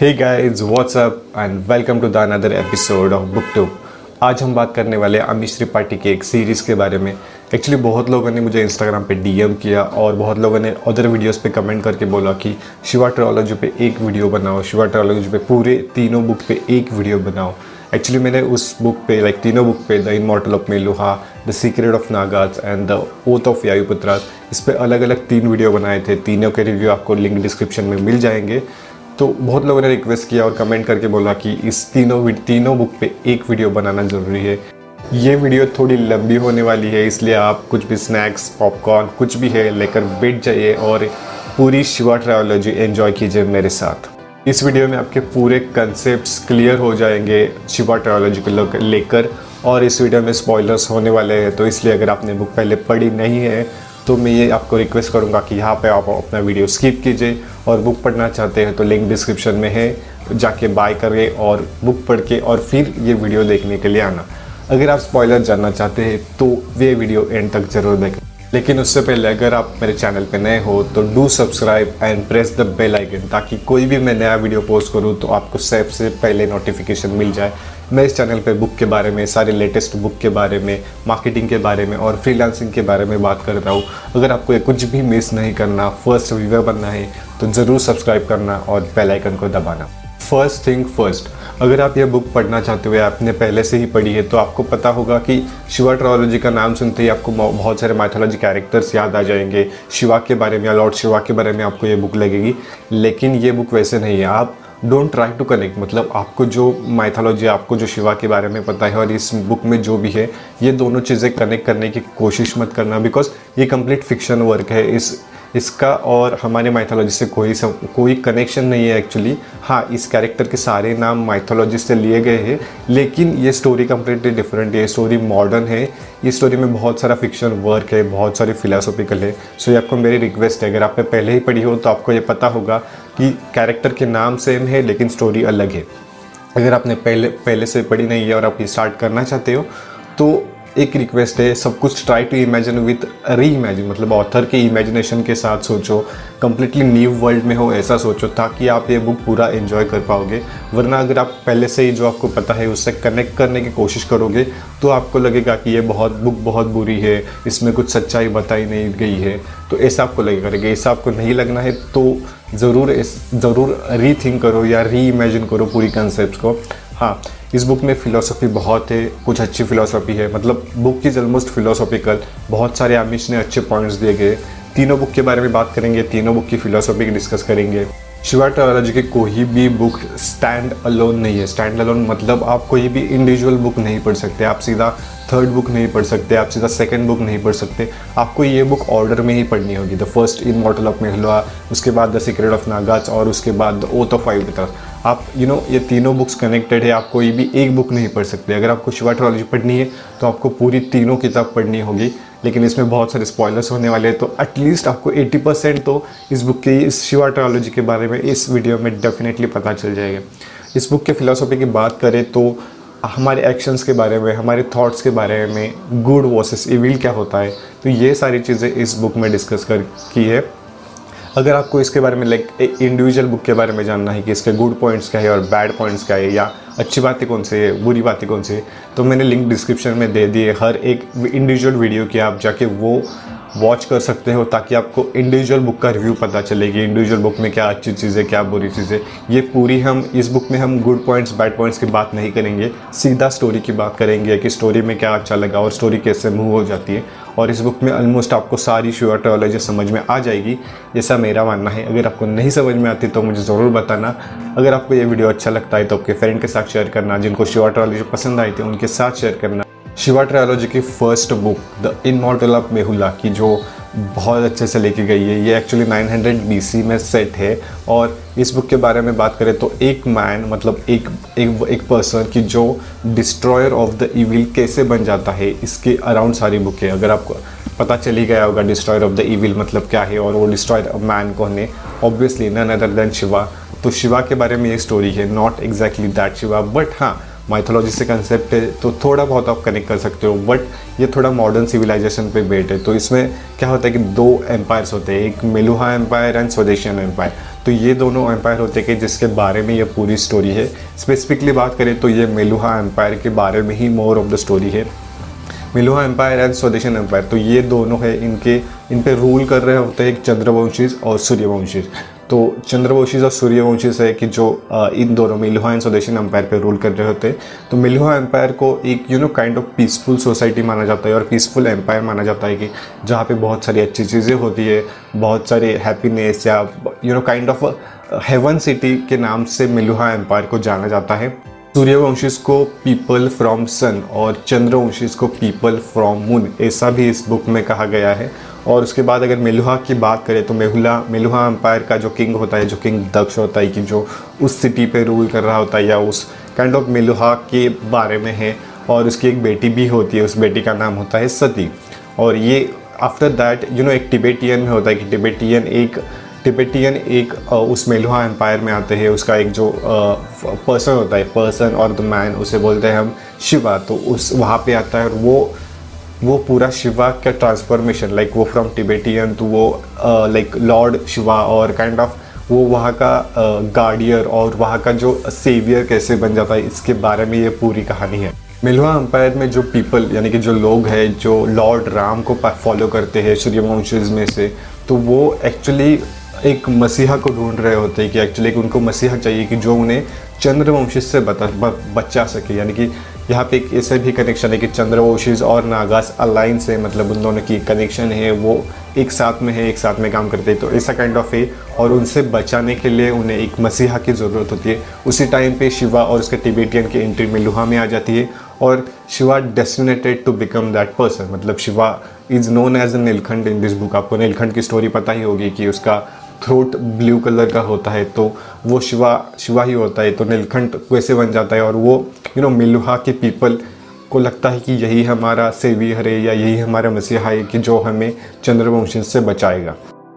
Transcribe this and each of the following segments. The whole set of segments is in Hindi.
Hey guys what's up and welcome to the another episode of Book Tube आज हम बात करने वाले अमिश त्रिपाठी के एक सीरीज़ के बारे में। एक्चुअली बहुत लोगों ने मुझे इंस्टाग्राम पे डीएम किया और बहुत लोगों ने अदर वीडियोस पे कमेंट करके बोला कि, शिवा ट्रोलॉजी पे एक वीडियो बनाओ, शिवा ट्रोलॉजी पे पूरे तीनों बुक पे एक वीडियो बनाओ। एक्चुअली मैंने उस बुक पे लाइक तीनों बुक पे the immortal of Meluha the secret of Nagas and the oath of Vayuputras इस पर अलग अलग तीन वीडियो बनाए थे। तीनों के रिव्यू आपको लिंक डिस्क्रिप्शन में मिल जाएँगे। तो बहुत लोगों ने रिक्वेस्ट किया और कमेंट करके बोला कि इस तीनों तीनों बुक पे एक वीडियो बनाना ज़रूरी है। ये वीडियो थोड़ी लंबी होने वाली है, इसलिए आप कुछ भी स्नैक्स पॉपकॉर्न कुछ भी है, लेकर बैठ जाइए और पूरी शिवा ट्रायोलॉजी एंजॉय कीजिए मेरे साथ। इस वीडियो में आपके पूरे कंसेप्ट क्लियर हो जाएँगे शिवा ट्रायोलॉजी को लेकर, और इस वीडियो में स्पॉयलर्स होने वाले हैं तो इसलिए अगर आपने बुक पहले पढ़ी नहीं है तो मैं ये आपको रिक्वेस्ट करूँगा कि यहाँ पे आप अपना वीडियो स्किप कीजिए और बुक पढ़ना चाहते हैं तो लिंक डिस्क्रिप्शन में है जाके बाय करें और बुक पढ़ के और फिर ये वीडियो देखने के लिए आना। अगर आप स्पॉयलर जानना चाहते हैं तो वे वीडियो एंड तक ज़रूर देखें। लेकिन उससे पहले अगर आप मेरे चैनल पे नए हो तो do subscribe and press the bell icon ताकि कोई भी मैं नया वीडियो पोस्ट करूँ तो आपको सबसे पहले नोटिफिकेशन मिल जाए। मैं इस चैनल पे बुक के बारे में, सारे लेटेस्ट बुक के बारे में मार्केटिंग के बारे में और फ्रीलांसिंग के बारे में बात करता हूँ। अगर आपको ये कुछ भी मिस नहीं करना फ़र्स्ट व्यूवर बनना है तो ज़रूर सब्सक्राइब करना और बेल आइकन को दबाना। फ़र्स्ट थिंग फ़र्स्ट अगर आप यह बुक पढ़ना चाहते हुए आपने पहले से ही पढ़ी है तो आपको पता होगा कि शिवा ट्रोलॉजी का नाम सुनते ही आपको बहुत सारे माइथोलॉजी कैरेक्टर्स याद आ जाएँगे। शिवा के बारे में या लॉर्ड शिवा के बारे में आपको ये बुक लगेगी। लेकिन ये बुक वैसे नहीं है। आप डोंट ट्राई टू कनेक्ट मतलब आपको जो माइथोलॉजी आपको जो शिवा के बारे में पता है और इस बुक में जो भी है, ये दोनों चीज़ें कनेक्ट करने की कोशिश मत करना बिकॉज़ ये कंप्लीट फिक्शन वर्क है। इस इसका और हमारे माइथोलॉजी से कोई सम, कोई कनेक्शन नहीं है एक्चुअली हाँ इस कैरेक्टर के सारे नाम माइथोलॉजी से लिए गए हैं लेकिन ये स्टोरी कम्प्लीटली डिफरेंट है। ये स्टोरी मॉडर्न है। ये स्टोरी में बहुत सारा फिक्शन वर्क है बहुत सारी फिलोसॉफिकल है। सो ये आपको मेरी रिक्वेस्ट है। अगर आपने पहले ही पढ़ी हो तो आपको ये पता होगा कि कैरेक्टर के नाम सेम है लेकिन स्टोरी अलग है। अगर आपने पहले पहले से पढ़ी नहीं है और आप ये स्टार्ट करना चाहते हो तो एक रिक्वेस्ट है, सब कुछ try to imagine with reimagine मतलब ऑथर के इमेजिनेशन के साथ सोचो कम्प्लीटली न्यू वर्ल्ड में हो, ऐसा सोचो, ताकि आप ये बुक पूरा इन्जॉय कर पाओगे। वरना अगर आप पहले से ही जो आपको पता है, उससे कनेक्ट करने की कोशिश करोगे तो आपको लगेगा कि ये बहुत बुक बहुत बुरी है, इसमें कुछ सच्चाई बताई नहीं गई है। तो ऐसा आपको लगेगा ऐसा आपको नहीं लगना है तो ज़रूर ज़रूर री थिंक करो या री इमेजिन करो पूरी कंसेप्ट को। हाँ इस बुक में फ़िलोसफी बहुत है, कुछ अच्छी फ़िलोसफी है। मतलब बुक इज़ ऑलमोस्ट फ़िलोसॉफिकल बहुत सारे आमिश ने अच्छे पॉइंट्स दिए गए। तीनों बुक के बारे में बात करेंगे, तीनों बुक की फ़िलोसफी डिस्कस करेंगे। शिवा ट्रोलॉजी की कोई भी बुक स्टैंड अलोन नहीं है। स्टैंड अलोन मतलब आप कोई भी इंडिविजुअल बुक नहीं पढ़ सकते। आप सीधा थर्ड बुक नहीं पढ़ सकते। आप सीधा सेकंड बुक नहीं पढ़ सकते। आपको ये बुक ऑर्डर में ही पढ़नी होगी। The first immortal of Meluha उसके बाद द सीक्रेट ऑफ़ नागाज और उसके बाद द ओथ ऑफ़ फाइव आप यू you नो know, ये तीनों बुक्स कनेक्टेड है आप कोई भी एक बुक नहीं पढ़ सकते। अगर आपको शिवा ट्रोलॉजी पढ़नी है तो आपको पूरी तीनों किताब पढ़नी होगी लेकिन इसमें बहुत सारे स्पॉयलर्स होने वाले हैं तो एटलीस्ट आपको 80 परसेंट तो इस बुक की इस शिवा ट्रोलॉजी के बारे में इस वीडियो में डेफिनेटली पता चल जाएगा। इस बुक के फिलोसफी की बात करें तो हमारे एक्शंस के बारे में हमारे थॉट्स के बारे में गुड वर्सेस इविल क्या होता है तो ये सारी चीज़ें इस बुक में डिस्कस कर की है। अगर आपको इसके बारे में लाइक इंडिविजुअल बुक के बारे में जानना है कि इसके गुड पॉइंट्स क्या है और बैड पॉइंट्स क्या है या अच्छी बातें कौन सी है, बुरी बातें कौन सी है तो मैंने लिंक डिस्क्रिप्शन में दे दिए हर एक इंडिविजुअल वीडियो की आप जाके वो वॉच कर सकते हो ताकि आपको इंडिविजुअल बुक का रिव्यू पता चलेगी इंडिविजुअल बुक में क्या अच्छी चीज़ें, क्या बुरी चीज़ें। ये पूरी हम, इस बुक में हम गुड पॉइंट्स बैड पॉइंट्स की बात नहीं करेंगे। सीधा स्टोरी की बात करेंगे कि स्टोरी में क्या अच्छा लगा और स्टोरी कैसे मूव हो जाती है। और इस बुक में ऑलमोस्ट आपको सारी श्योर ट्रोलॉजी समझ में आ जाएगी। जैसा मेरा मानना है। अगर आपको नहीं समझ में आती तो मुझे ज़रूर बताना। अगर आपको ये वीडियो अच्छा लगता है तो आपके फ्रेंड के साथ शेयर करना। जिनको श्योर ट्रोलॉजी पसंद आई थी, उनके साथ शेयर करना। शिवा ट्रायोलॉजी की first book the immortal of Meluha की जो बहुत अच्छे से लेके गई है, ये एक्चुअली 900 BC में सेट है। और इस बुक के बारे में बात करें तो एक मैन मतलब एक एक एक पर्सन की जो डिस्ट्रॉयर ऑफ़ द इविल कैसे बन जाता है, इसके अराउंड सारी बुक है। अगर आपको पता चल गया होगा डिस्ट्रॉयर ऑफ़ द इविल मतलब क्या है, और वो डिस्ट्रॉयर मैन कौन है obviously none other than Shiva तो शिवा के बारे में ये स्टोरी है not exactly that Shiva but हाँ माइथोलॉजी से कंसेप्ट है तो थोड़ा बहुत आप कनेक्ट कर सकते हो बट ये थोड़ा मॉडर्न सिविलाइजेशन पे बेट है। तो इसमें क्या होता है कि दो एम्पायर्स होते हैं, एक Meluha empire and Swadweepan empire तो ये दोनों एम्पायर होते हैं कि जिसके बारे में ये पूरी स्टोरी है। स्पेसिफिकली बात करें तो ये मेलुहा एम्पायर के बारे में ही मोर ऑफ़ द स्टोरी है। Meluha empire and Swadweepan empire तो ये दोनों है, इनके, इन पे रूल कर रहे होते हैं एक चंद्रवंशीज और सूर्यवंशीज। तो चंद्रवंशीज और सूर्यवंशीज है कि जो इन दोनों मिलोहा एंड स्वदेशन एम्पायर पर रूल कर रहे होते तो मिलोहा एम्पायर को एक you know kind of peaceful society माना जाता है और पीसफुल एम्पायर माना जाता है कि जहाँ पे बहुत सारी अच्छी चीज़ें होती है, बहुत सारे हैप्पीनेस या you know kind of heaven city के नाम से मिल्हा एम्पायर को जाना जाता है। सूर्यवंशीज को पीपल फ्रॉम सन और चंद्रवंशीज को पीपल फ्रॉम मून ऐसा भी इस बुक में कहा गया है। और उसके बाद अगर मेलुहा की बात करें तो मेहुला, मेलुहा एम्पायर का जो किंग होता है, जो किंग दक्ष होता है कि जो उस सिटी पे रूल कर रहा होता है या उस काइंड ऑफ़ मेलुहा के बारे में है और उसकी एक बेटी भी होती है, उस बेटी का नाम होता है सती। और ये आफ्टर दैट यू नो एक टिबेटियन में होता है कि टिबेटियन एक टिबेटियन एक उस मेलुहा एम्पायर में आते हैं, उसका एक जो पर्सन होता है पर्सन और द मैन उसे बोलते हैं हम शिवा। तो उस, वहाँ पे आता है और वो वो पूरा शिवा का ट्रांसफॉर्मेशन लाइक वो फ्रॉम टिबेटियन तो वो लाइक लॉर्ड शिवा और काइंड ऑफ़ वो वहाँ का गार्डियर और वहाँ का जो सेवियर कैसे बन जाता है, इसके बारे में ये पूरी कहानी है। मिलवा अंपायर में जो पीपल यानी कि जो लोग हैं, जो लॉर्ड राम को फॉलो करते हैं सूर्यवंशीज में से तो वो एक्चुअली एक मसीहा को ढूंढ रहे होते हैं कि एक्चुअली उनको मसीहा चाहिए कि जो उन्हें चंद्रवंशी से बता बचा सके। यानी कि यहाँ पे एक ऐसे भी कनेक्शन है कि चंद्रवंशीज और नागास अलाइंस है मतलब उन दोनों की कनेक्शन है, वो एक साथ में है, एक साथ में काम करते हैं। तो ऐसा काइंड ऑफ़ है और उनसे बचाने के लिए उन्हें एक मसीहा की ज़रूरत होती है। उसी टाइम पे शिवा और उसके टिबेटियन की एंट्री में लुहा में आ जाती है और Shiva destinated to become that person मतलब Shiva is known as a Neelkanth in this book आपको नीलखंड की स्टोरी पता ही होगी कि उसका थ्रोट ब्लू कलर का होता है तो वो शिवा शिवा ही होता है तो नीलकंठ वैसे बन जाता है और वो यू नो मिलुहा के पीपल को लगता है कि यही हमारा सेवियर है या यही हमारा मसीहा है कि जो हमें चंद्रवंशी से बचाएगा।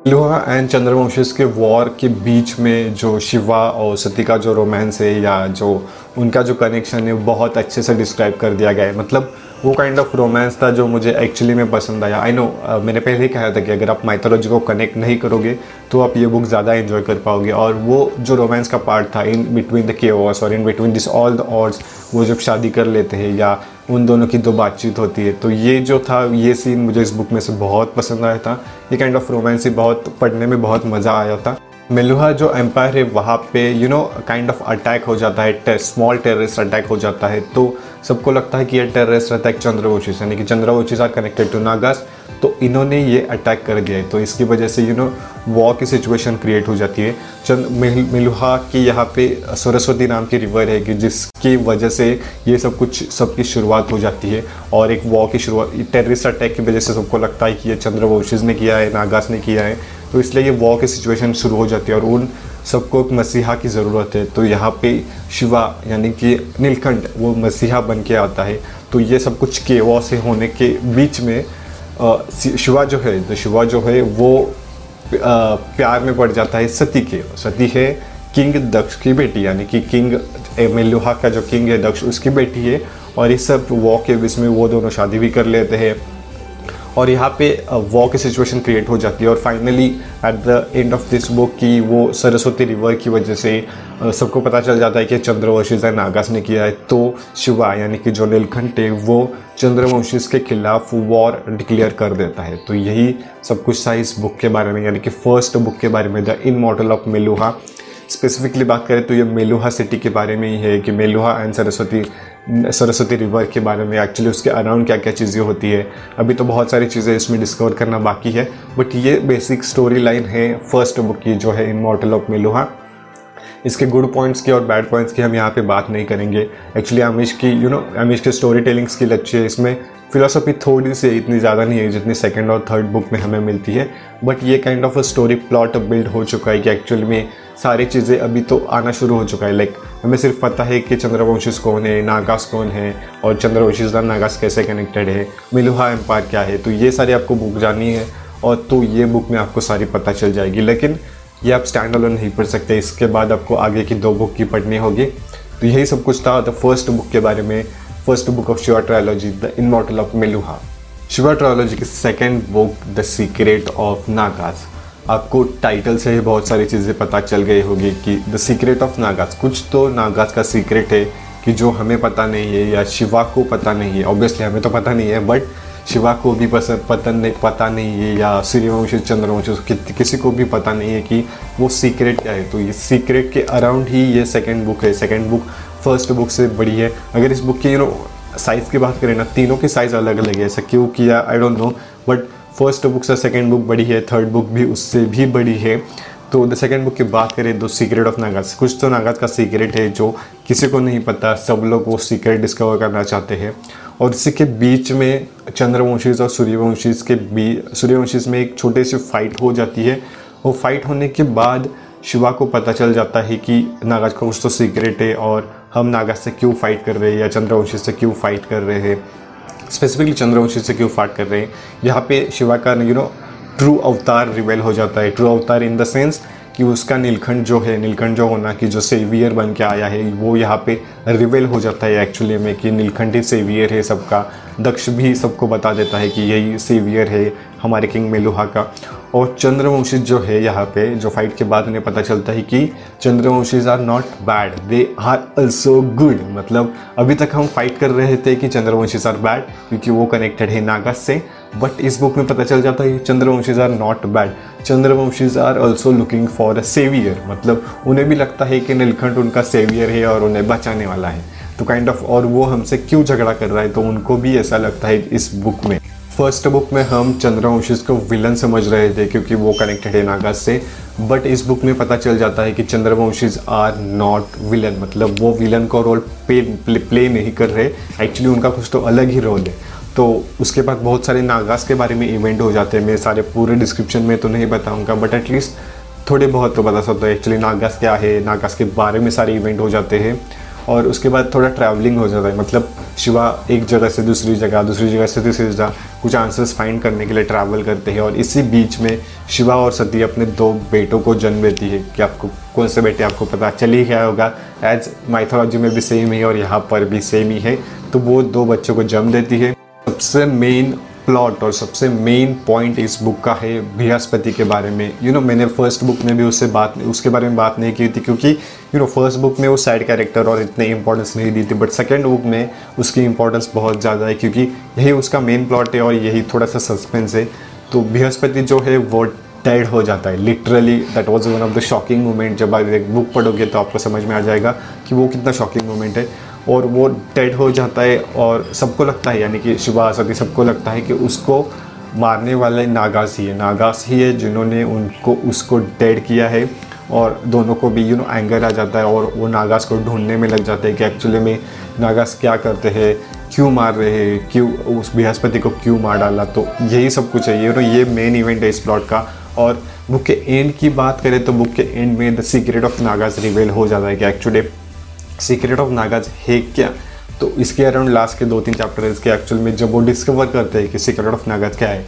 लोहा एंड चंद्रवंशिस के वॉर के बीच में जो शिवा और सती का जो रोमांस है या जो उनका जो कनेक्शन है, बहुत अच्छे से डिस्क्राइब कर दिया गया है। मतलब वो काइंड ऑफ़ रोमांस था जो मुझे एक्चुअली में पसंद आया। आई नो uh, मैंने पहले ही कहा था कि अगर आप माइथोलॉजी को कनेक्ट नहीं करोगे तो आप ये बुक ज़्यादा इन्जॉय कर पाओगे। और वो जो रोमांस का पार्ट था इन बिटवीन द के और in between this all the odds वो जब शादी कर लेते हैं या उन दोनों की दो बातचीत होती है तो ये जो था ये सीन मुझे इस बुक में से बहुत पसंद आया था। ये काइंड ऑफ़ रोमांस ही बहुत पढ़ने में बहुत मज़ा आया था। मेलुहा जो एम्पायर है वहाँ पे you know kind of attack हो जाता है स्मॉल टेररिस्ट अटैक हो जाता है तो सबको लगता है कि ये टेररिस्ट अटैक चंद्रवोचिस यानी कि Chandravanshis are connected to Nagas. तो इन्होंने ये अटैक कर दिया है। तो इसकी वजह से यू नो वॉर की सिचुएशन क्रिएट हो जाती है। चंद मिलुहा की यहाँ पे सरस्वती नाम की रिवर है कि जिसकी वजह से ये सब कुछ, सबकी शुरुआत हो जाती है। और एक वॉर की शुरुआत टेररिस्ट अटैक की वजह से सबको लगता है कि ये चंद्रवंशीज ने किया है, नागास ने किया है। तो इसलिए ये वॉर की सिचुएशन शुरू हो जाती है और उन सबको एक मसीहा की ज़रूरत है। तो यहाँ पे शिवा यानी कि नीलकंठ, वो मसीहा बन के आता है। तो ये सब कुछ केवा से होने के बीच में शिवा जो है तो शिवा जो है, वो प्यार में पड़ जाता है सती के। सती है किंग दक्ष की बेटी, यानी कि किंग मेलुहा का जो किंग है, दक्ष, उसकी बेटी है। और इस सब वॉ के बीच में वो दोनों शादी भी कर लेते हैं। और यहाँ पे वॉ की सिचुएशन क्रिएट हो जाती है और finally at the end of this book की वो सरस्वती रिवर की वजह से सबको पता चल जाता है कि चंद्रवंशीज नागास ने किया है। तो शिवा यानी कि जो नीलकंठ है वो चंद्रवंशीज के खिलाफ वॉर डिक्लेयर कर देता है। तो यही सब कुछ था इस बुक के बारे में, यानी कि फ़र्स्ट बुक के बारे में the immortal of Meluha specifically बात करें तो ये मेलुहा सिटी के बारे में ही है कि मेलुहा एंड सरस्वती सरस्वती रिवर के बारे में एक्चुअली उसके अराउंड क्या क्या चीज़ें होती है। अभी तो बहुत सारी चीज़ें इसमें डिस्कवर करना बाकी है बट ये बेसिक स्टोरी लाइन है फ़र्स्ट बुक की जो है इन मॉडल ऑफ़ मेलुहा इसके गुड पॉइंट्स की और बैड पॉइंट्स की हम यहाँ पे बात नहीं करेंगे। एक्चुअली अमीश की यू नो अमीश की स्टोरी टेलिंग स्किल अच्छी है इसमें। फिलोसफी थोड़ी सी इतनी ज़्यादा नहीं है जितनी सेकेंड और थर्ड बुक में हमें मिलती है बट ये kind of a story plot build हो चुका है कि एक्चुअली में सारी चीज़ें अभी तो आना शुरू हो चुका है। लाइक हमें सिर्फ़ पता है कि चंद्रवंशीज कौन है, नागास कौन है, और चंद्रवंशीज नागास कैसे कनेक्टेड है मिलुहा एम्पायर क्या है तो ये सारी आपको बुक जाननी है, और तो ये बुक में आपको सारी पता चल जाएगी। लेकिन ये आप स्टैंड अलोन नहीं पढ़ सकते, इसके बाद आपको आगे की दो बुक की पढ़नी होगी। तो यही सब कुछ था द फ़र्स्ट बुक के बारे में। First book of Shiva trilogy the immortal of Meluha Shiva trilogy की second book the secret of Nagas आपको टाइटल से ही बहुत सारी चीज़ें पता चल गई होगी कि द सीक्रेट ऑफ़ नागास कुछ तो नागास का सीक्रेट है कि जो हमें पता नहीं है या शिवा को पता नहीं है। ऑब्वियसली हमें तो पता नहीं है बट शिवा को भी पता नहीं पता नहीं है या सूर्यवंशी चंद्रवंशी कि, किसी को भी पता नहीं है कि वो सीक्रेट क्या है। तो ये सीक्रेट के अराउंड ही ये सेकेंड बुक है। सेकेंड बुक फ़र्स्ट बुक से बड़ी है। अगर इस बुक की यू नो साइज़ की बात करें ना, तीनों की साइज़ अलग अलग है। ऐसा क्यों किया? I don't know but first book से सेकेंड बुक बड़ी है। थर्ड बुक भी उससे भी बड़ी है। तो द सेकेंड बुक की बात करें तो सीक्रेट ऑफ़ नागाज कुछ तो नागाज का सीक्रेट है जो किसी को नहीं पता। सब लोग वो सीक्रेट डिस्कवर करना चाहते हैं। और इसी के बीच में चंद्रवंशीज और सूर्यवंशीज के बीच सूर्यवंशीज में एक छोटी सी फाइट हो जाती है। वो फाइट होने के बाद शिवा को पता चल जाता है कि नागाज का कुछ तो सीक्रेट है और हम नागाज से क्यों फाइट कर रहे हैं या चंद्रवंशी से क्यों फाइट कर रहे हैं? स्पेसिफिकली चंद्रवंशी से क्यों फाइट कर रहे हैं? यहाँ पे शिवा का यू नो ट्रू अवतार रिवेल हो जाता है। ट्रू अवतार इन द सेंस कि उसका नीलखंड जो है नीलखंड जो होना कि जो सेवियर बन के आया है, वो यहाँ पे रिवेल हो जाता है एक्चुअली में कि नीलखंड ही सेवियर है सबका। दक्ष भी सबको बता देता है कि यही सेवियर है हमारे किंग मेलुहा का। और चंद्रवंशी जो है यहाँ पे, जो फाइट के बाद उन्हें पता चलता है कि Chandravanshis are not bad they are also good मतलब अभी तक हम फाइट कर रहे थे कि चंद्रवंशीज आर बैड क्योंकि वो कनेक्टेड है नागा से बट इस बुक में पता चल जाता है Chandravanshis are not bad Chandravanshis are also looking for a saviour मतलब उन्हें भी लगता है कि नीलखंड उनका सेवियर है और उन्हें बचाने वाला है। तो काइंड ऑफ़ और वो हमसे क्यों झगड़ा कर रहा है तो उनको भी ऐसा लगता है इस बुक में। फ़र्स्ट बुक में हम चंद्रवंशीज को विलन समझ रहे थे क्योंकि वो कनेक्टेड है नागा से। बट इस बुक में पता चल जाता है कि चंद्रवंशीज आर नॉट विलन मतलब वो विलन का रोल प्ले प्ले नहीं कर रहे। एक्चुअली उनका कुछ तो अलग ही रोल है। तो उसके बाद बहुत सारे नागास के बारे में इवेंट हो जाते हैं। मैं सारे पूरे डिस्क्रिप्शन में तो नहीं बताऊँगा बट एटलीस्ट थोड़े बहुत तो बता सकता हूँ। एक्चुअली नागास क्या है? नागास के बारे में सारे इवेंट हो जाते हैं। और उसके बाद थोड़ा ट्रैवलिंग हो जाता है। मतलब शिवा एक जगह से दूसरी जगह दूसरी जगह से तीसरी जगह, कुछ आंसर्स फाइंड करने के लिए ट्रैवल करते हैं। और इसी बीच में शिवा और सती अपने दो बेटों को जन्म देती है कि आपको, कौन से बेटे आपको पता? चल ही क्या होगा? एज माइथोलॉजी में भी सेम ही और यहाँ पर भी सेम ही है। तो वो दो बच्चों को जन्म देती है। सबसे मेन प्लॉट और सबसे मेन पॉइंट इस बुक का है बृहस्पति के बारे में। यू you नो know, मैंने फ़र्स्ट बुक में भी उससे बात उसके बारे में बात नहीं की थी क्योंकि यू नो फ़र्स्ट बुक में वो साइड कैरेक्टर और इतने इंपॉर्टेंस नहीं दी थी बट सेकेंड बुक में उसकी इंपॉर्टेंस बहुत ज़्यादा है क्योंकि यही उसका मेन प्लॉट है और यही थोड़ा सा सस्पेंस है। तो बृहस्पति जो है वो डेड हो जाता है। Literally that was one of the shocking moment जब आप एक बुक पढ़ोगे तो आपको समझ में आ जाएगा कि वो कितना शॉकिंग मोमेंट है। और वो डेड हो जाता है और सबको लगता है, यानी कि शिवा सती सबको लगता है कि उसको मारने वाले नागास ही है। नागास ही है जिन्होंने उनको, उसको डेड किया है और दोनों को भी यू नो एंगर आ जाता है और वो नागास को ढूँढने में लग जाते हैं कि एक्चुअली में नागास क्या करते हैं, क्यों मार रहे हैं, क्यों उस बृहस्पति को क्यों मार डाला। तो यही सब कुछ है यू नो ये मेन इवेंट है इस प्लॉट का। और बुक के एंड की बात करें तो बुक के एंड में the secret of Nagas reveal हो जाता है कि एक्चुअली सीक्रेट ऑफ़ नागाज है क्या? तो इसके अराउंड लास्ट के दो तीन चैप्टर इसके एक्चुअल में जब वो डिस्कवर करते हैं कि सीक्रेट ऑफ़ नागाज क्या है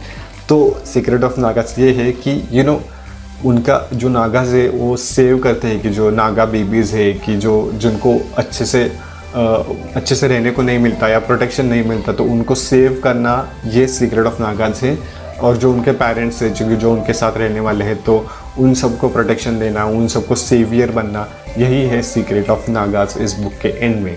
तो सीक्रेट ऑफ़ नागाज ये है कि यू you नो know, उनका जो नागाज है वो सेव करते हैं कि जो नागा बेबीज़ है कि जो जिनको अच्छे से आ, अच्छे से रहने को नहीं मिलता या प्रोटेक्शन नहीं मिलता तो उनको सेव करना ये सीक्रेट ऑफ़ नागाज है। और जो उनके पेरेंट्स हैं जो उनके साथ रहने वाले हैं तो उन सबको प्रोटेक्शन देना, उन सबको सेवियर बनना, यही है सीक्रेट ऑफ़ नागाज इस बुक के एंड में।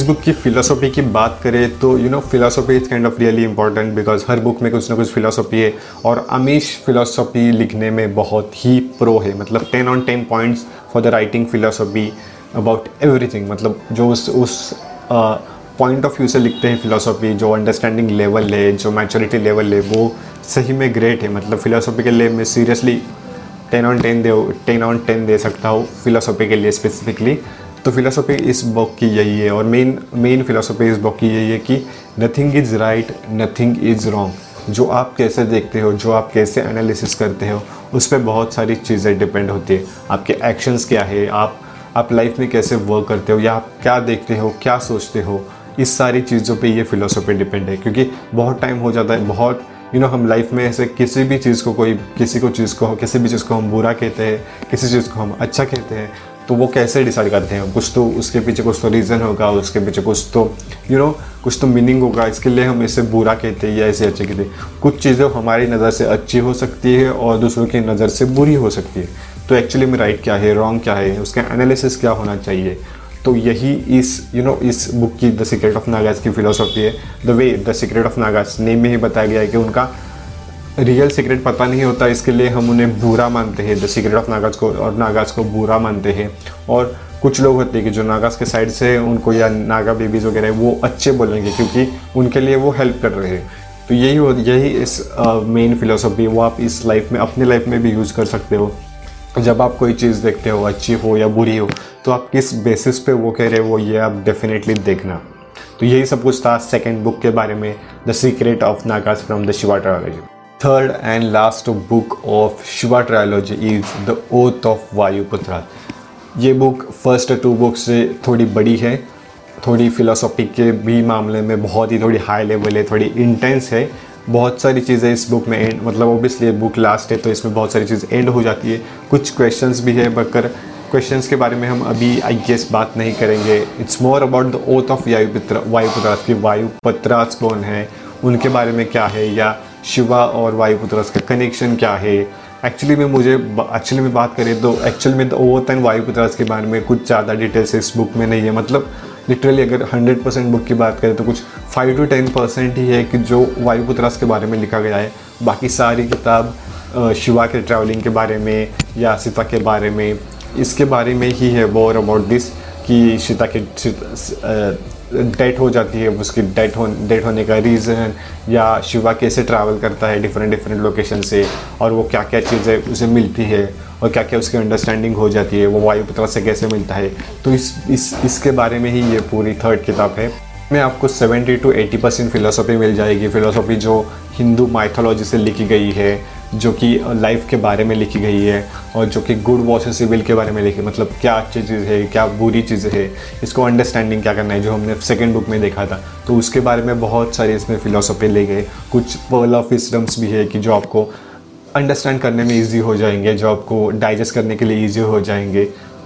इस बुक की फ़िलासफ़ी की बात करें तो you know philosophy is kind of really important because her book में कुछ ना कुछ फिलोसॉफी है और अमीश फिलोसॉफी लिखने में बहुत ही प्रो है। मतलब ten on ten points for the writing philosophy about everything मतलब जो उस उस पॉइंट ऑफ़ व्यू से लिखते हैं फिलोसॉफी जो अंडरस्टैंडिंग लेवल है, जो मैच्योरिटी लेवल है, वो सही में ग्रेट है। मतलब फिलोसॉफी के लिए मैं सीरियसली टेन ऑन टेन दे टेन ऑन टेन दे सकता हूँ फिलोसॉफी के लिए स्पेसिफिकली तो फिलोसॉफी इस बुक की यही है और मेन मेन फिलोसॉफी इस बुक की यही है कि nothing is right nothing is wrong जो आप कैसे देखते हो, जो आप कैसे एनालिसिस करते हो, उस पर बहुत सारी चीज़ें डिपेंड होती है। आपके एक्शंस क्या है, आप आप लाइफ में कैसे वर्क करते हो, या आप क्या देखते हो, क्या सोचते हो, इस सारी चीज़ों पे ये फ़िलोसॉफी डिपेंड है। क्योंकि बहुत टाइम हो जाता है, बहुत यू नो हम लाइफ में ऐसे किसी भी चीज़ को कोई, किसी को चीज़ को, किसी भी चीज़ को हम बुरा कहते हैं, किसी चीज़ को हम अच्छा कहते हैं तो वो कैसे डिसाइड करते हैं? कुछ तो उसके पीछे कुछ तो रीज़न होगा, उसके पीछे कुछ तो यू नो कुछ तो मीनिंग होगा, इसके लिए हम इसे बुरा कहते हैं या इसे अच्छे कहते हैं। कुछ चीज़ें हमारी नज़र से अच्छी हो सकती है और दूसरों की नज़र से बुरी हो सकती है। तो एक्चुअली में राइट क्या है रॉन्ग क्या है, उसका एनालिसिस क्या होना चाहिए? तो यही इस यू you नो know, इस बुक की द सीक्रेट ऑफ़ नागाज की फिलोसॉफी है। The way the secret of Nagas name में ही बताया गया है कि उनका रियल सीक्रेट पता नहीं होता इसके लिए हम उन्हें बुरा मानते हैं। द सीक्रेट ऑफ़ नागाज को और नागाज को बुरा मानते हैं। और कुछ लोग होते हैं कि जो नागाज के साइड से उनको या नागा बेबीज़ वगैरह वो अच्छे बोलेंगे क्योंकि उनके लिए वो हेल्प कर रहे हैं। तो यही हो यही इस मेन uh, फिलोसफी वो आप इस लाइफ में अपनी लाइफ में भी यूज़ कर सकते हो। जब आप कोई चीज़ देखते हो, अच्छी हो या बुरी हो तो आप किस बेसिस पे वो कह रहे हो, ये आप डेफिनेटली देखना। तो यही सब कुछ था सेकेंड बुक के बारे में the secret of Nagas from the Shiva trilogy third and last book of Shiva trilogy is the oath of Vayuputra ये बुक फ़र्स्ट टू बुक से थोड़ी बड़ी है, थोड़ी फिलोसॉफी के भी मामले में बहुत ही थोड़ी हाई लेवल है, थोड़ी इंटेंस है बहुत सारी चीज़ें इस बुक में एंड मतलब ओबियसली बुक लास्ट है तो इसमें बहुत सारी चीज़ें एंड हो जाती है। कुछ क्वेश्चंस भी है बकर क्वेश्चंस के बारे में हम अभी आई गेस बात नहीं करेंगे। It's more about the oath of Vayuputra Vayuputras की वायुपत्रास कौन है, उनके बारे में क्या है, या शिवा और वायुपुत्रास का कनेक्शन क्या है। एक्चुअली में मुझे एक्चुअली में बात करें तो एक्चुअली में द ओथ एंड वायुपुत्रास के बारे में कुछ ज़्यादा डिटेल्स इस बुक में नहीं है। मतलब लिटरली अगर 100 परसेंट बुक की बात करें तो कुछ 5 टू 10 परसेंट ही है कि जो वायुपुत्रास के बारे में लिखा गया है। बाकी सारी किताब शिवा के ट्रैवलिंग के बारे में या सीता के बारे में, इसके बारे में ही है मोर अबाउट दिस कि सीता के डेथ हो जाती है, उसकी डेथ हो, डेथ होने का रीज़न या शिवा कैसे ट्रैवल करता है डिफरेंट डिफरेंट लोकेशन से और वो क्या क्या चीज़ें उसे मिलती है और क्या क्या उसकी अंडरस्टैंडिंग हो जाती है, वो वायुपुत्र से कैसे मिलता है। तो इस इस, इसके बारे में ही ये पूरी थर्ड किताब है। में आपको 70 टू 80 परसेंट फिलोसॉफी मिल जाएगी। फिलोसॉफी जो हिंदू माइथोलॉजी से लिखी गई है जो कि लाइफ के बारे में लिखी गई है और जो कि गुड वर्सेस सिविल के बारे में लिखी मतलब क्या अच्छी चीज़ है, क्या बुरी चीज़ है, इसको अंडरस्टैंडिंग क्या करना है, जो हमने सेकेंड बुक में देखा था। तो उसके बारे में बहुत सारी इसमें फ़िलोसॉफी ले गए। कुछ पर्ल ऑफ़ विस्डम्स भी है कि जो आपको अंडरस्टैंड करने में ईजी हो जाएँगे, जो आपको डाइजेस्ट करने के लिए ईजी हो जाएँगे।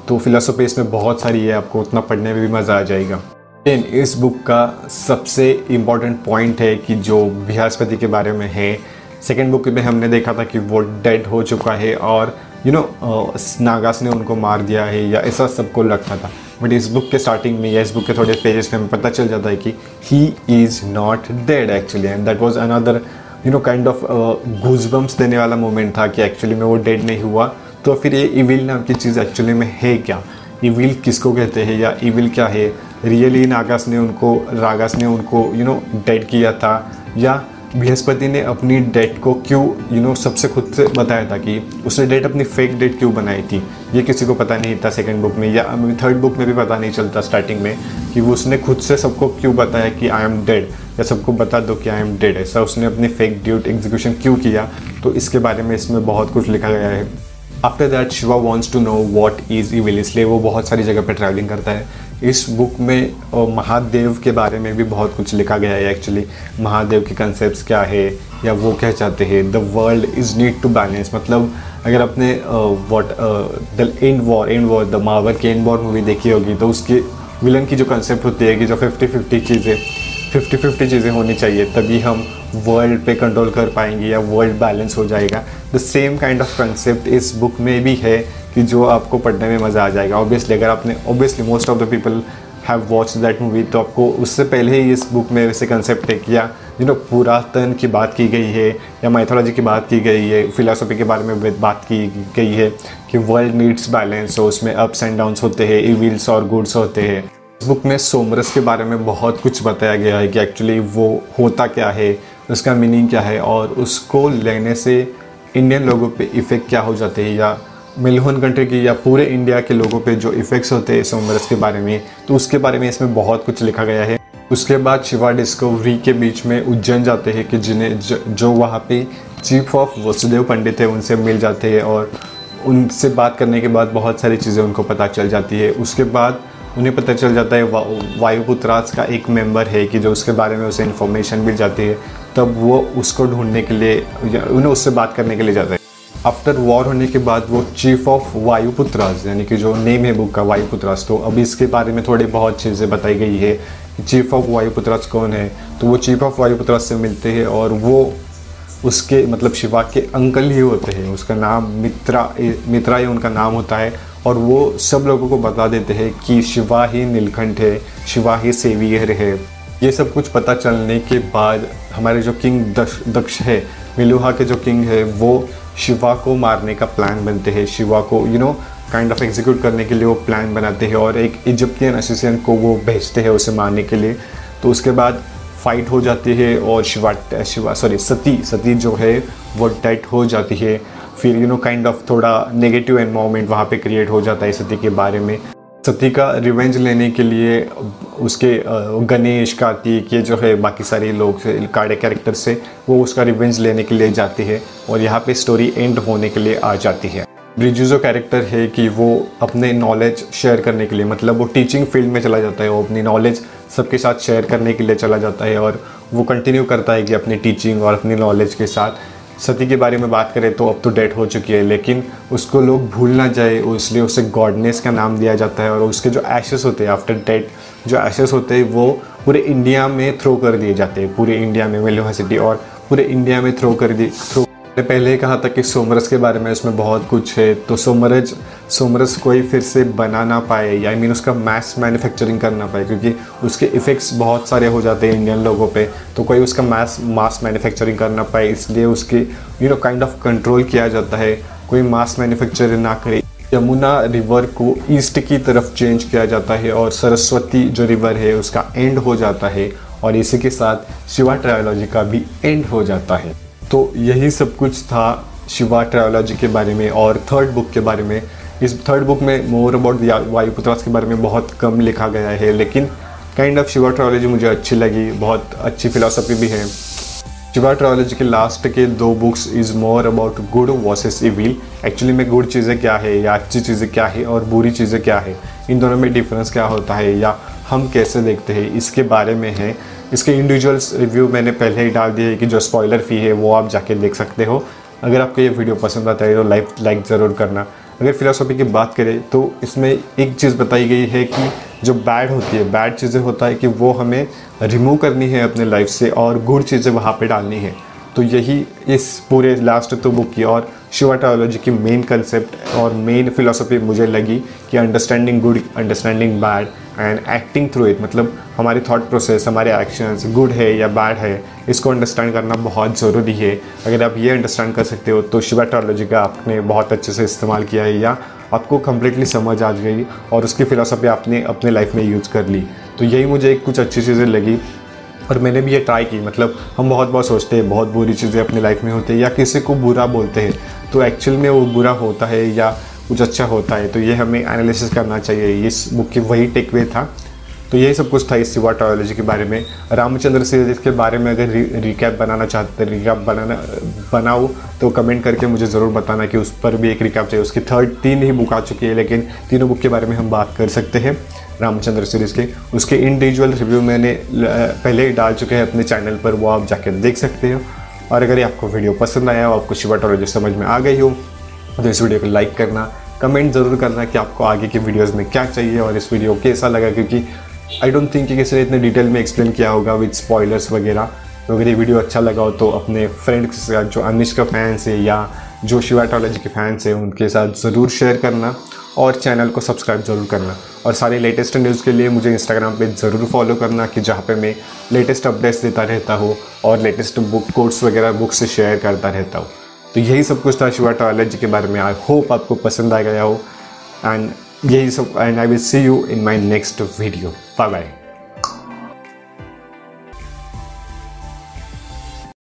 तो फिलोसॉफी इसमें बहुत सारी है, आपको उतना पढ़ने में भी मज़ा आ जाएगा। लेकिन इस बुक का सबसे इंपॉर्टेंट पॉइंट है कि जो बृहस्पति के बारे में है सेकेंड बुक में हमने देखा था कि वो डेड हो चुका है और यू नो नागास ने उनको मार दिया है या ऐसा सबको लगता था। बट इस बुक के स्टार्टिंग में या इस बुक के थोड़े पेजेस में हमें पता चल जाता है कि he is not dead actually and that was another you know kind of goosebumps देने वाला मोमेंट था कि एक्चुअली में वो डेड नहीं हुआ। तो फिर ये इविल नाम की चीज़ एक्चुअली में है क्या? इविल किसको कहते हैं या इविल क्या है? रियली नागास ने उनको, रागास ने उनको यू नो डेड किया था या बृहस्पति ने अपनी डेट को क्यों यू नो सबसे खुद से बताया था कि उसने डेट अपनी फेक डेट क्यों बनाई थी? ये किसी को पता नहीं था सेकंड बुक में, या थर्ड बुक में भी पता नहीं चलता स्टार्टिंग में कि वो उसने खुद से सबको क्यों बताया कि आई एम डेड या सबको बता दो कि आई एम डेड ऐसा उसने अपनी फेक ड्यूट एग्जीक्यूशन क्यों किया? तो इसके बारे में इसमें बहुत कुछ लिखा गया है। After that Shiva wants to know what is evil इसलिए वो बहुत सारी जगह पर ट्रैवलिंग करता है। इस बुक में महादेव के बारे में भी बहुत कुछ लिखा गया है एक्चुअली महादेव के कंसेप्ट क्या है, या वो क्या चाहते हैं? The world is need to balance मतलब अगर आपने what the end war and war the Mawar के एंड वॉर मूवी देखी होगी तो उसके विलन की जो कंसेप्ट होती है कि जो फिफ्टी फिफ्टी चीज़ें फिफ्टी फिफ्टी चीज़ें होनी चाहिए, तभी हम वर्ल्ड पे कंट्रोल कर पाएँगे या वर्ल्ड बैलेंस हो जाएगा। The same kind of concept इस बुक में भी है कि जो आपको पढ़ने में मज़ा आ जाएगा। ऑब्वियसली अगर आपने obviously most of the people have watch that movie तो आपको उससे पहले ही इस बुक में वैसे कंसेप्ट है किया। यू नो पुरातन की बात की गई है या माइथोलॉजी की बात की गई है फिलासफी के बारे में बात की गई है कि वर्ल्ड नीड्स बैलेंस हो उसमें अप्स एंड डाउन्स होते हैं इविल्स और गुड्स होते हैं। इस बुक में सोमरस के बारे में बहुत कुछ बताया गया है कि एक्चुअली वो होता क्या है उसका मीनिंग क्या है और उसको लेने से इंडियन लोगों पे इफ़ेक्ट क्या हो जाते हैं या मिलहन कंट्री की या पूरे इंडिया के लोगों पे जो इफ़ेक्ट्स होते हैं सोमरस के बारे में तो उसके बारे में इसमें बहुत कुछ लिखा गया है। उसके बाद शिवा डिस्कवरी के बीच में उज्जैन जाते हैं कि जिन्हें जो वहाँ पे चीफ ऑफ़ वसुदेव पंडित है, उनसे मिल जाते हैं और उनसे बात करने के बाद बहुत सारी चीज़ें उनको पता चल जाती है। उसके बाद उन्हें पता चल जाता है वा, वायुपुत्रास का एक मेंबर है कि जो उसके बारे में उसे इन्फॉर्मेशन मिल जाती है तब वो उसको ढूँढने के लिए उन्हें उससे बात करने के लिए जाता है। आफ्टर वॉर होने के बाद वो चीफ ऑफ़ वायुपुत्रास यानी कि जो नेम है बुक का वायुपुत्रास तो अभी इसके बारे में थोड़ी बहुत चीज़ें बताई गई है। कि चीफ ऑफ़ वायुपुत्रास कौन है? तो वो चीफ ऑफ़ वायुपुत्रास से मिलते हैं और वो उसके मतलब शिवा के अंकल ही होते हैं। उसका नाम मित्रा मित्रा ही उनका नाम होता है। और वो सब लोगों को बता देते हैं कि शिवा ही नीलकंठ है, शिवा ही सेवियर है। ये सब कुछ पता चलने के बाद हमारे जो किंग दक्ष दक्ष है, मिलुहा के जो किंग है, वो शिवा को मारने का प्लान बनते हैं। शिवा को you know kind of execute करने के लिए वो प्लान बनाते हैं और एक इजिप्टियन असिस्टेंट को वो भेजते हैं उसे मारने के लिए। तो उसके बाद फाइट हो जाती है और शिवा शिवा सॉरी सती सती जो है, वो डेट हो जाती है। फिर यू नो काइंड ऑफ़ थोड़ा नेगेटिव एनवायरमेंट वहाँ पे क्रिएट हो जाता है सती के बारे में। सती का रिवेंज लेने के लिए उसके गणेश, कार्तिक, ये जो है बाकी सारे लोग काड़े कैरेक्टर से, वो उसका रिवेंज लेने के लिए जाते हैं और यहाँ पे स्टोरी एंड होने के लिए आ जाती है। ब्रिजू जो कैरेक्टर है कि वो अपने नॉलेज शेयर करने के लिए मतलब वो टीचिंग फ़ील्ड में चला जाता है, वो अपनी नॉलेज सबके साथ शेयर करने के लिए चला जाता है और वो कंटिन्यू करता है कि अपनी टीचिंग और अपनी नॉलेज के साथ सती के बारे में बात करें तो अब तो डेट हो चुकी है, लेकिन उसको लोग भूल ना जाए, इसलिए उसे गॉडनेस का नाम दिया जाता है और उसके जो एशेस होते हैं आफ्टर डेट जो एशेस होते हैं, वो पूरे इंडिया में थ्रो कर दिए जाते हैं, पूरे इंडिया में यूनिवर्सिटी और पूरे इंडिया में थ्रो कर दिए थ्रो पहले ही कहा था कि सोमरस के बारे में उसमें बहुत कुछ है तो सोमरज सोमरस कोई फिर से बना ना पाए या आई मीन उसका मैस मैन्युफैक्चरिंग कर ना पाए, क्योंकि उसके इफ़ेक्ट्स बहुत सारे हो जाते हैं इंडियन लोगों पे तो कोई उसका मैस मास मैन्युफैक्चरिंग कर ना पाए, इसलिए उसके you know kind of control किया जाता है। कोई मास मैन्युफैक्चरिंग ना करे। यमुना रिवर को ईस्ट की तरफ़ चेंज किया जाता है और सरस्वती जो रिवर है, उसका एंड हो जाता है और इसी के साथ शिवा ट्रायोलॉजी का भी एंड हो जाता है। तो यही सब कुछ था शिवा ट्रायोलॉजी के बारे में और थर्ड बुक के बारे में। इस थर्ड बुक में मोर अबाउट वायुपुत्रास के बारे में बहुत कम लिखा गया है, लेकिन काइंड ऑफ़ शिवा ट्रायोलॉजी मुझे अच्छी लगी, बहुत अच्छी फिलोसफी भी है। शिवा ट्रायोलॉजी के लास्ट के दो books is more about good versus evil actually में गुड चीज़ें क्या है, या अच्छी चीज़ें क्या है, और बुरी चीज़ें क्या है, इन दोनों में डिफरेंस क्या होता है, या हम कैसे देखते हैं, इसके बारे में है। इसके इंडिविजुअल्स रिव्यू मैंने पहले ही डाल दिए कि जो स्पॉयलर फ़ी है, वो आप जाके देख सकते हो। अगर आपको ये वीडियो पसंद आता है तो लाइक लाइक ज़रूर करना। अगर फिलासफी की बात करें तो इसमें एक चीज़ बताई गई है कि जो बैड होती है बैड चीज़ें होता है कि वो हमें रिमूव करनी है अपने लाइफ से और गुड चीज़ें वहाँ पे डालनी है। तो यही इस पूरे लास्ट तो बुक की और शिवा ट्रायोलॉजी की मेन कंसेप्ट और मेन फिलोसफी मुझे लगी कि understanding good understanding bad and acting through it मतलब हमारे थॉट प्रोसेस हमारे एक्शंस गुड है या बैड है, इसको अंडरस्टैंड करना बहुत ज़रूरी है। अगर आप ये अंडरस्टैंड कर सकते हो तो शिवा ट्रोलॉजी का आपने बहुत अच्छे से इस्तेमाल किया है या आपको कम्प्लीटली समझ आ गई और उसकी फ़िलासफ़ी आपने अपने लाइफ में यूज़ कर ली। तो यही मुझे कुछ अच्छी चीज़ें लगी और मैंने भी ये ट्राई की। मतलब हम बहुत बहुत सोचते हैं बहुत बुरी चीज़ें अपनी लाइफ में होती है या किसी को बुरा बोलते हैं तो एक्चुअल में वो बुरा होता है या कुछ अच्छा होता है तो ये हमें एनालिसिस करना चाहिए। इस बुक की वही टेक वे था। तो यही सब कुछ था इस सिवा ट्रायोलॉजी के बारे में। रामचंद्र सीरीज़ के बारे में अगर री, रिकैप बनाना चाहते रिकैप बनाना बनाओ तो कमेंट करके मुझे ज़रूर बताना कि उस पर भी एक रिकैप चाहिए। उसकी थर्ड तीन ही बुक आ चुकी है लेकिन तीनों बुक के बारे में हम बात कर सकते हैं। रामचंद्र सीरीज़ के, उसके इंडिविजुअल रिव्यू मैंने पहले ही डाल चुके हैं अपने चैनल पर, वो आप जाकर देख सकते हो। और अगर ये आपको वीडियो पसंद आया हो, आपको शिवा ट्रायोलॉजी समझ में आ गई हो तो इस वीडियो को लाइक करना कमेंट ज़रूर करना कि आपको आगे की वीडियोज़ में क्या चाहिए और इस वीडियो कैसा लगा, क्योंकि आई डोंट थिंक कि किसी ने इतने डिटेल में एक्सप्लेन किया होगा विद स्पॉयलर्स वगैरह। तो अगर ये वीडियो अच्छा लगा हो तो अपने फ्रेंड्स के साथ, जो अनिश का फैंस है या जो शिवाटोलॉजी के फैंस हैं, उनके साथ ज़रूर शेयर करना। और चैनल को सब्सक्राइब ज़रूर करना। और सारे लेटेस्ट न्यूज़ के लिए मुझे इंस्टाग्राम पे ज़रूर फॉलो करना कि जहाँ पे मैं लेटेस्ट अपडेट्स देता रहता हूँ और लेटेस्ट बुक कोर्स वगैरह बुक से शेयर करता रहता हूँ। तो यही सब कुछ था शिवा ट्रायोलॉजी के बारे में। आई होप आपको पसंद आ गया हो। एंड यही सब and I will see you in my next video bye bye